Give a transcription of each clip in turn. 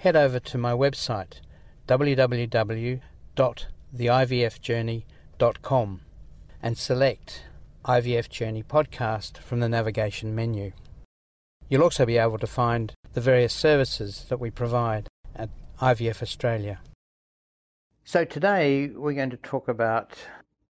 head over to my website www.theivfjourney.com and select IVF Journey Podcast from the navigation menu. You'll also be able to find the various services that we provide at IVF Australia. So, today we're going to talk about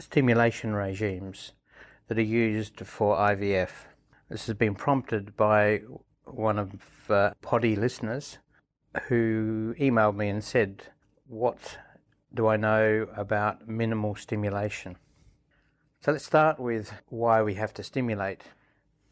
stimulation regimes that are used for IVF. This has been prompted by one of uh, Poddy listeners who emailed me and said, What do I know about minimal stimulation? So let's start with why we have to stimulate.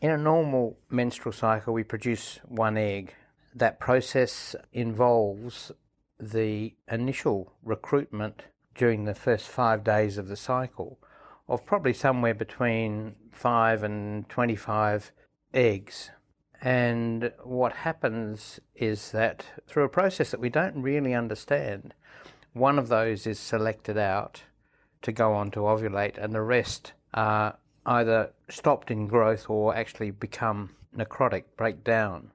In a normal menstrual cycle, we produce one egg. That process involves the initial recruitment during the first five days of the cycle of probably somewhere between 5 and 25 eggs. And what happens is that through a process that we don't really understand, one of those is selected out to go on to ovulate, and the rest are either stopped in growth or actually become necrotic, break down,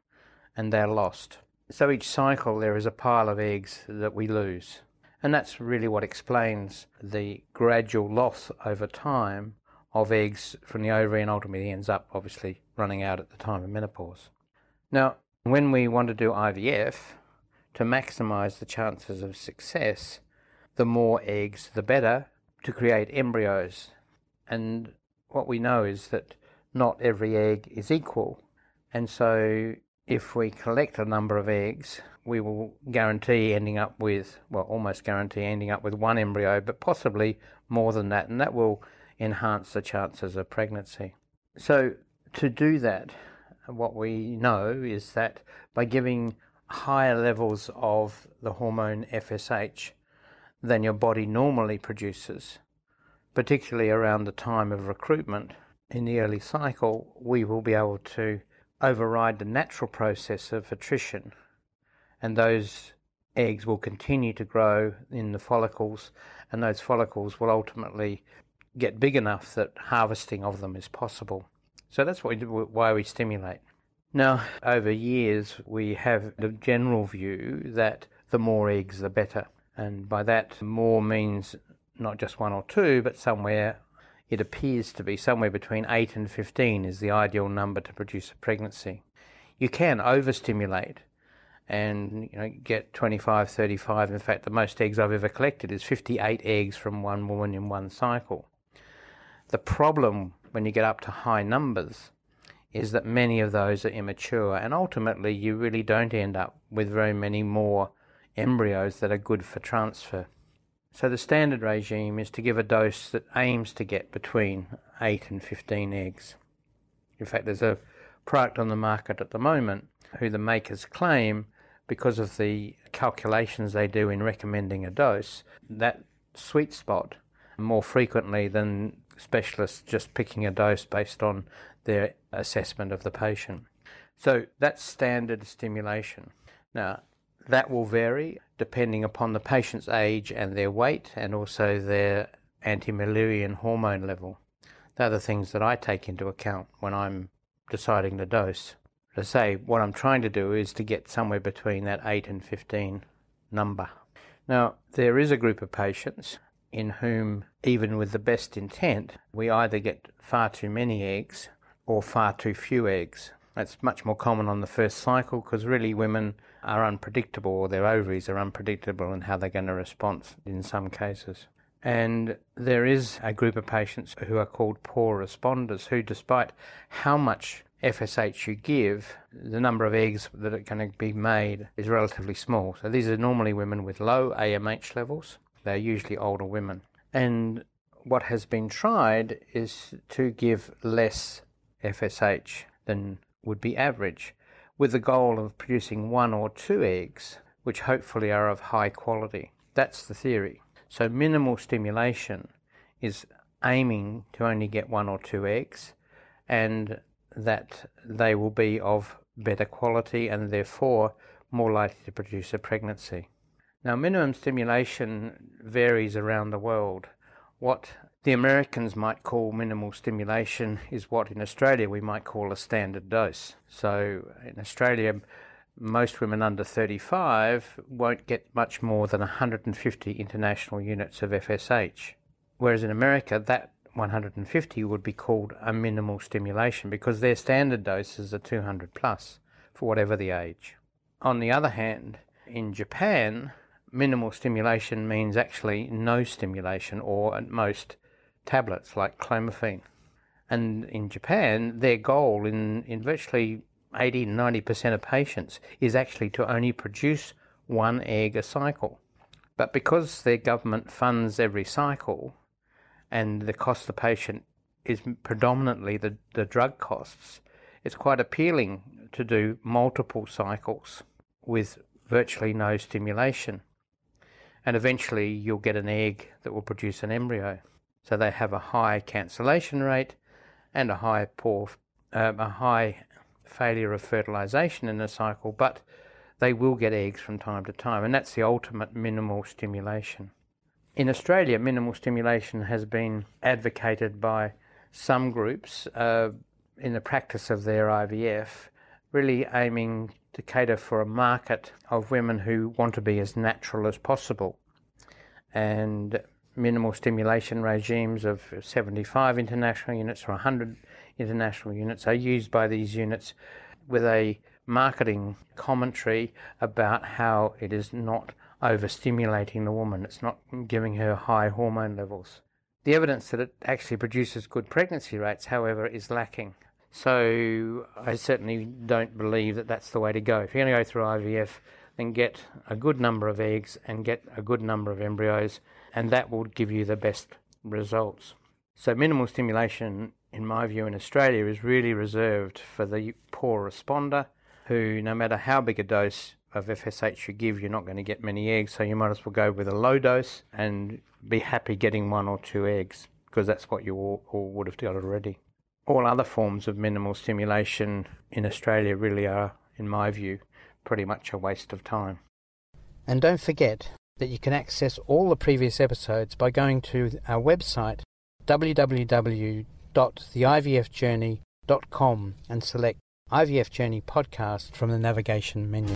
and they're lost. So each cycle there is a pile of eggs that we lose. And that's really what explains the gradual loss over time of eggs from the ovary and ultimately ends up obviously running out at the time of menopause. Now, when we want to do IVF, to maximize the chances of success, the more eggs the better to create embryos. And what we know is that not every egg is equal. And so if we collect a number of eggs, we will guarantee ending up with, well, almost guarantee ending up with one embryo, but possibly more than that, and that will enhance the chances of pregnancy. So, to do that, what we know is that by giving higher levels of the hormone FSH than your body normally produces, particularly around the time of recruitment in the early cycle, we will be able to override the natural process of attrition, and those eggs will continue to grow in the follicles, and those follicles will ultimately get big enough that harvesting of them is possible. So that's we do, why we stimulate. Now, over years, we have the general view that the more eggs, the better. And by that, more means not just one or two, but somewhere it appears to be somewhere between 8 and 15 is the ideal number to produce a pregnancy. You can overstimulate and you know get 25 35 in fact the most eggs I've ever collected is 58 eggs from one woman in one cycle the problem when you get up to high numbers is that many of those are immature and ultimately you really don't end up with very many more embryos that are good for transfer so the standard regime is to give a dose that aims to get between 8 and 15 eggs. In fact, there's a product on the market at the moment who the makers claim because of the calculations they do in recommending a dose, that sweet spot more frequently than specialists just picking a dose based on their assessment of the patient. So that's standard stimulation. Now, that will vary depending upon the patient's age and their weight and also their anti-Müllerian hormone level. They're the things that I take into account when I'm deciding the dose. To say what I'm trying to do is to get somewhere between that 8 and 15 number. Now, there is a group of patients in whom, even with the best intent, we either get far too many eggs or far too few eggs. That's much more common on the first cycle because really women are unpredictable or their ovaries are unpredictable in how they're going to respond in some cases. And there is a group of patients who are called poor responders who, despite how much FSH you give, the number of eggs that are going to be made is relatively small. So these are normally women with low AMH levels. They're usually older women. And what has been tried is to give less FSH than would be average, with the goal of producing one or two eggs, which hopefully are of high quality. That's the theory. So minimal stimulation is aiming to only get one or two eggs, and that they will be of better quality and therefore more likely to produce a pregnancy. Now, minimum stimulation varies around the world. What the Americans might call minimal stimulation is what in Australia we might call a standard dose. So, in Australia, most women under 35 won't get much more than 150 international units of FSH. Whereas in America, that 150 would be called a minimal stimulation because their standard doses are 200 plus for whatever the age. On the other hand, in Japan, minimal stimulation means actually no stimulation or at most tablets like clomiphene. And in Japan, their goal in, in virtually 80 90% of patients is actually to only produce one egg a cycle. But because their government funds every cycle, and the cost to the patient is predominantly the, the drug costs, it's quite appealing to do multiple cycles with virtually no stimulation. And eventually you'll get an egg that will produce an embryo. So they have a high cancellation rate and a high poor, um, a high failure of fertilization in the cycle, but they will get eggs from time to time, and that's the ultimate minimal stimulation. In Australia, minimal stimulation has been advocated by some groups uh, in the practice of their IVF, really aiming to cater for a market of women who want to be as natural as possible. And minimal stimulation regimes of 75 international units or 100 international units are used by these units with a marketing commentary about how it is not overstimulating the woman. It's not giving her high hormone levels. The evidence that it actually produces good pregnancy rates, however, is lacking. So I certainly don't believe that that's the way to go. If you're going to go through IVF, then get a good number of eggs and get a good number of embryos, and that will give you the best results. So minimal stimulation, in my view, in Australia is really reserved for the poor responder who, no matter how big a dose of FSH you give, you're not going to get many eggs, so you might as well go with a low dose and be happy getting one or two eggs because that's what you all, all would have got already. All other forms of minimal stimulation in Australia really are, in my view, pretty much a waste of time. And don't forget that you can access all the previous episodes by going to our website www.theivfjourney.com and select IVF Journey Podcast from the navigation menu.